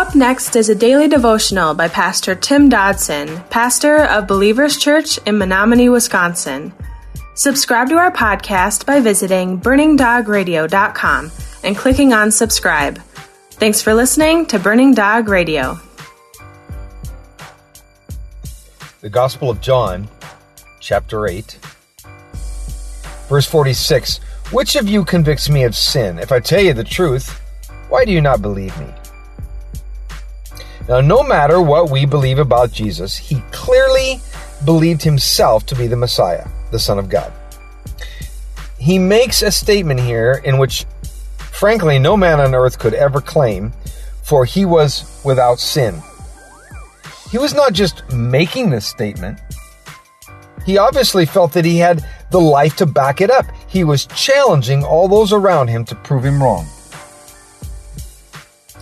Up next is a daily devotional by Pastor Tim Dodson, pastor of Believers Church in Menominee, Wisconsin. Subscribe to our podcast by visiting burningdogradio.com and clicking on subscribe. Thanks for listening to Burning Dog Radio. The Gospel of John, chapter 8, verse 46 Which of you convicts me of sin? If I tell you the truth, why do you not believe me? Now, no matter what we believe about Jesus, he clearly believed himself to be the Messiah, the Son of God. He makes a statement here in which, frankly, no man on earth could ever claim, for he was without sin. He was not just making this statement. He obviously felt that he had the life to back it up. He was challenging all those around him to prove him wrong.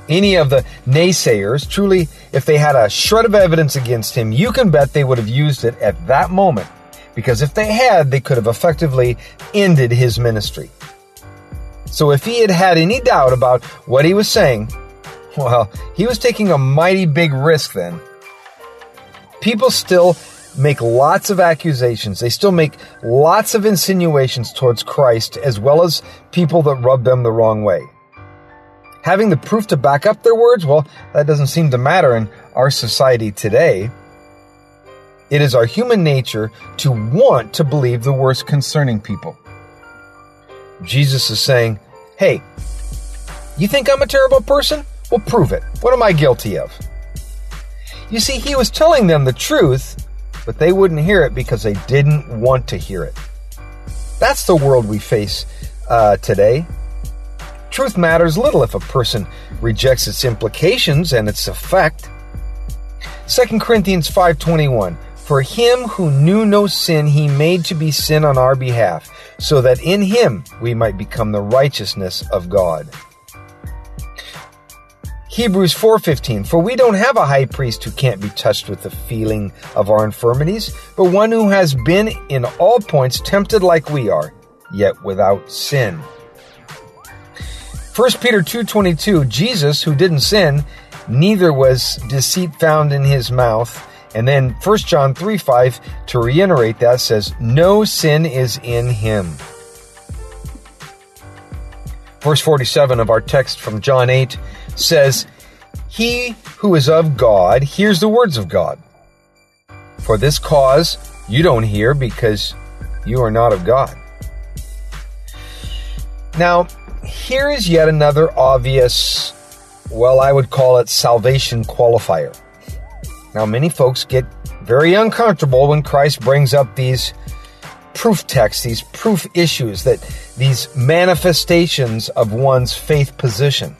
Any of the naysayers, truly, if they had a shred of evidence against him, you can bet they would have used it at that moment. Because if they had, they could have effectively ended his ministry. So if he had had any doubt about what he was saying, well, he was taking a mighty big risk then. People still make lots of accusations. They still make lots of insinuations towards Christ as well as people that rub them the wrong way. Having the proof to back up their words, well, that doesn't seem to matter in our society today. It is our human nature to want to believe the worst concerning people. Jesus is saying, Hey, you think I'm a terrible person? Well, prove it. What am I guilty of? You see, he was telling them the truth, but they wouldn't hear it because they didn't want to hear it. That's the world we face uh, today. Truth matters little if a person rejects its implications and its effect. 2 Corinthians 5:21 For him who knew no sin he made to be sin on our behalf so that in him we might become the righteousness of God. Hebrews 4:15 For we don't have a high priest who can't be touched with the feeling of our infirmities, but one who has been in all points tempted like we are, yet without sin. 1 Peter 2:22 Jesus who didn't sin, neither was deceit found in his mouth. And then 1 John 3 5, to reiterate that, says, No sin is in him. Verse 47 of our text from John 8 says, He who is of God hears the words of God. For this cause you don't hear because you are not of God. Now, here is yet another obvious, well, I would call it salvation qualifier. Now, many folks get very uncomfortable when Christ brings up these proof texts, these proof issues, that these manifestations of one's faith position.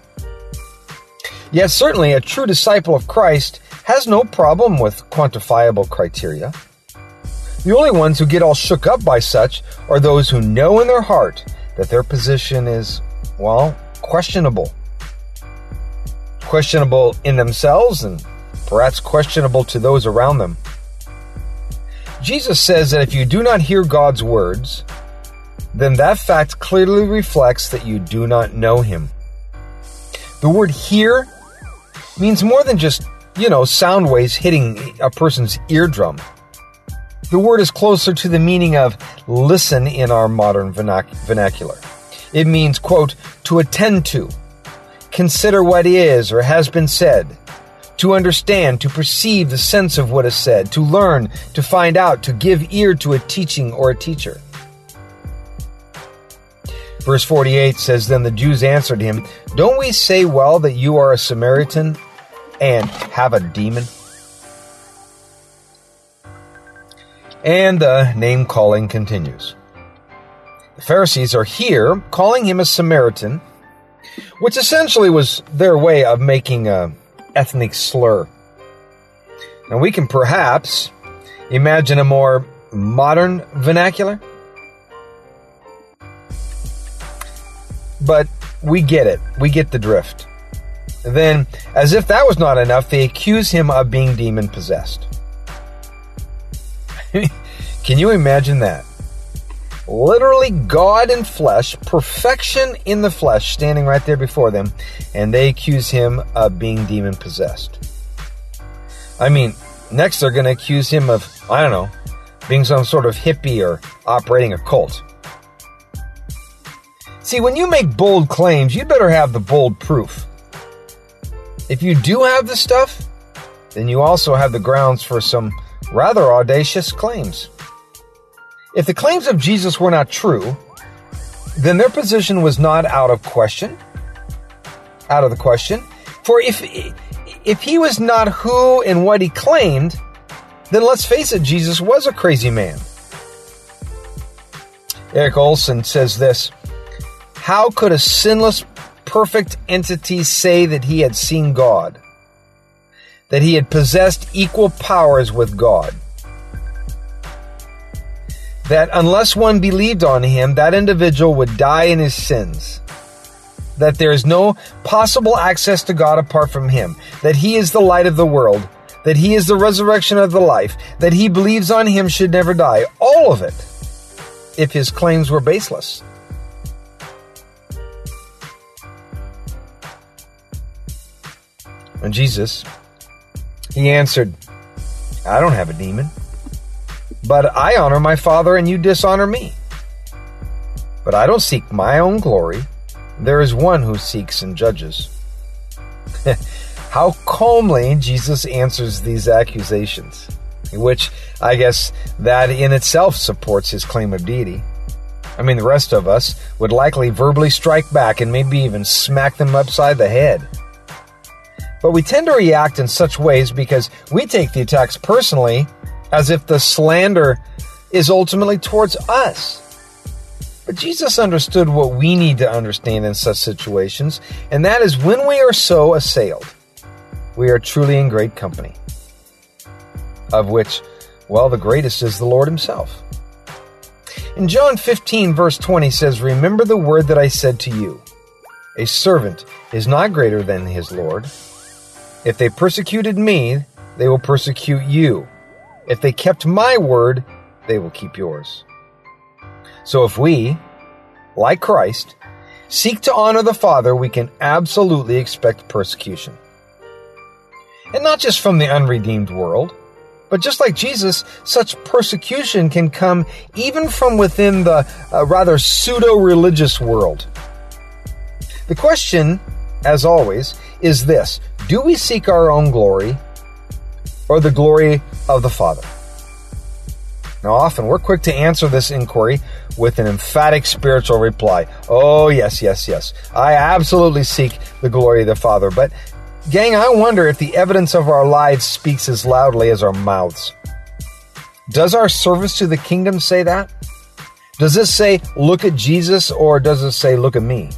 Yet, certainly, a true disciple of Christ has no problem with quantifiable criteria. The only ones who get all shook up by such are those who know in their heart that their position is, well, questionable. Questionable in themselves and perhaps questionable to those around them. Jesus says that if you do not hear God's words, then that fact clearly reflects that you do not know Him. The word hear means more than just, you know, sound waves hitting a person's eardrum. The word is closer to the meaning of listen in our modern vernac- vernacular. It means, quote, to attend to, consider what is or has been said, to understand, to perceive the sense of what is said, to learn, to find out, to give ear to a teaching or a teacher. Verse 48 says, Then the Jews answered him, Don't we say well that you are a Samaritan and have a demon? And the name calling continues. The Pharisees are here calling him a Samaritan, which essentially was their way of making a ethnic slur. Now we can perhaps imagine a more modern vernacular. But we get it. We get the drift. Then, as if that was not enough, they accuse him of being demon possessed. Can you imagine that? Literally God in flesh, perfection in the flesh, standing right there before them, and they accuse him of being demon possessed. I mean, next they're going to accuse him of, I don't know, being some sort of hippie or operating a cult. See, when you make bold claims, you better have the bold proof. If you do have the stuff, then you also have the grounds for some rather audacious claims. If the claims of Jesus were not true, then their position was not out of question. Out of the question. For if if he was not who and what he claimed, then let's face it, Jesus was a crazy man. Eric Olson says this How could a sinless, perfect entity say that he had seen God? That he had possessed equal powers with God? That unless one believed on him, that individual would die in his sins? That there is no possible access to God apart from him? That he is the light of the world? that he is the resurrection of the life, that he believes on him should never die. All of it, if his claims were baseless. And Jesus, he answered, I don't have a demon, but I honor my Father and you dishonor me. But I don't seek my own glory. There is one who seeks and judges. how calmly Jesus answers these accusations, which I guess that in itself supports his claim of deity. I mean, the rest of us would likely verbally strike back and maybe even smack them upside the head. But we tend to react in such ways because we take the attacks personally as if the slander is ultimately towards us. But Jesus understood what we need to understand in such situations, and that is when we are so assailed, we are truly in great company. Of which, well, the greatest is the Lord Himself. In John 15, verse 20 says, Remember the word that I said to you A servant is not greater than his Lord. If they persecuted me, they will persecute you. If they kept my word, they will keep yours. So if we, like Christ, seek to honor the Father, we can absolutely expect persecution. And not just from the unredeemed world, but just like Jesus, such persecution can come even from within the uh, rather pseudo religious world. The question, as always, is this Do we seek our own glory or the glory of the Father? Now, often we're quick to answer this inquiry with an emphatic spiritual reply. Oh, yes, yes, yes. I absolutely seek the glory of the Father. But Gang, I wonder if the evidence of our lives speaks as loudly as our mouths. Does our service to the kingdom say that? Does this say, look at Jesus, or does it say, look at me?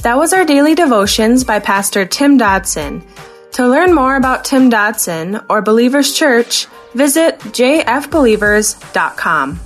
That was our daily devotions by Pastor Tim Dodson. To learn more about Tim Dodson or Believers Church, visit jfbelievers.com.